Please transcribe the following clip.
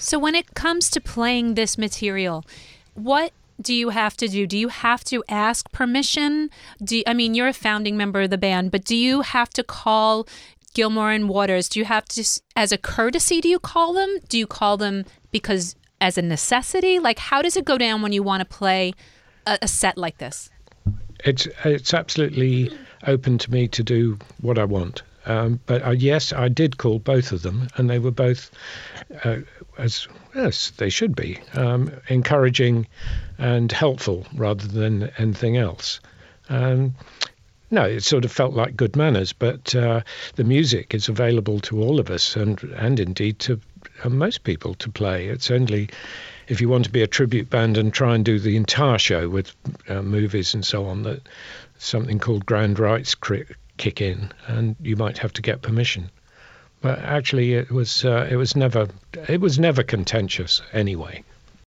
So when it comes to playing this material, what do you have to do? Do you have to ask permission? Do you, I mean you're a founding member of the band, but do you have to call Gilmour and Waters? Do you have to as a courtesy do you call them? Do you call them because as a necessity? Like how does it go down when you want to play a, a set like this? It's it's absolutely open to me to do what I want. Um, but uh, yes, I did call both of them, and they were both, uh, as yes, they should be, um, encouraging and helpful rather than anything else. Um, no, it sort of felt like good manners, but uh, the music is available to all of us, and and indeed to uh, most people to play. It's only if you want to be a tribute band and try and do the entire show with uh, movies and so on that something called grand rights kick in, and you might have to get permission. But actually, it was uh, it was never it was never contentious anyway.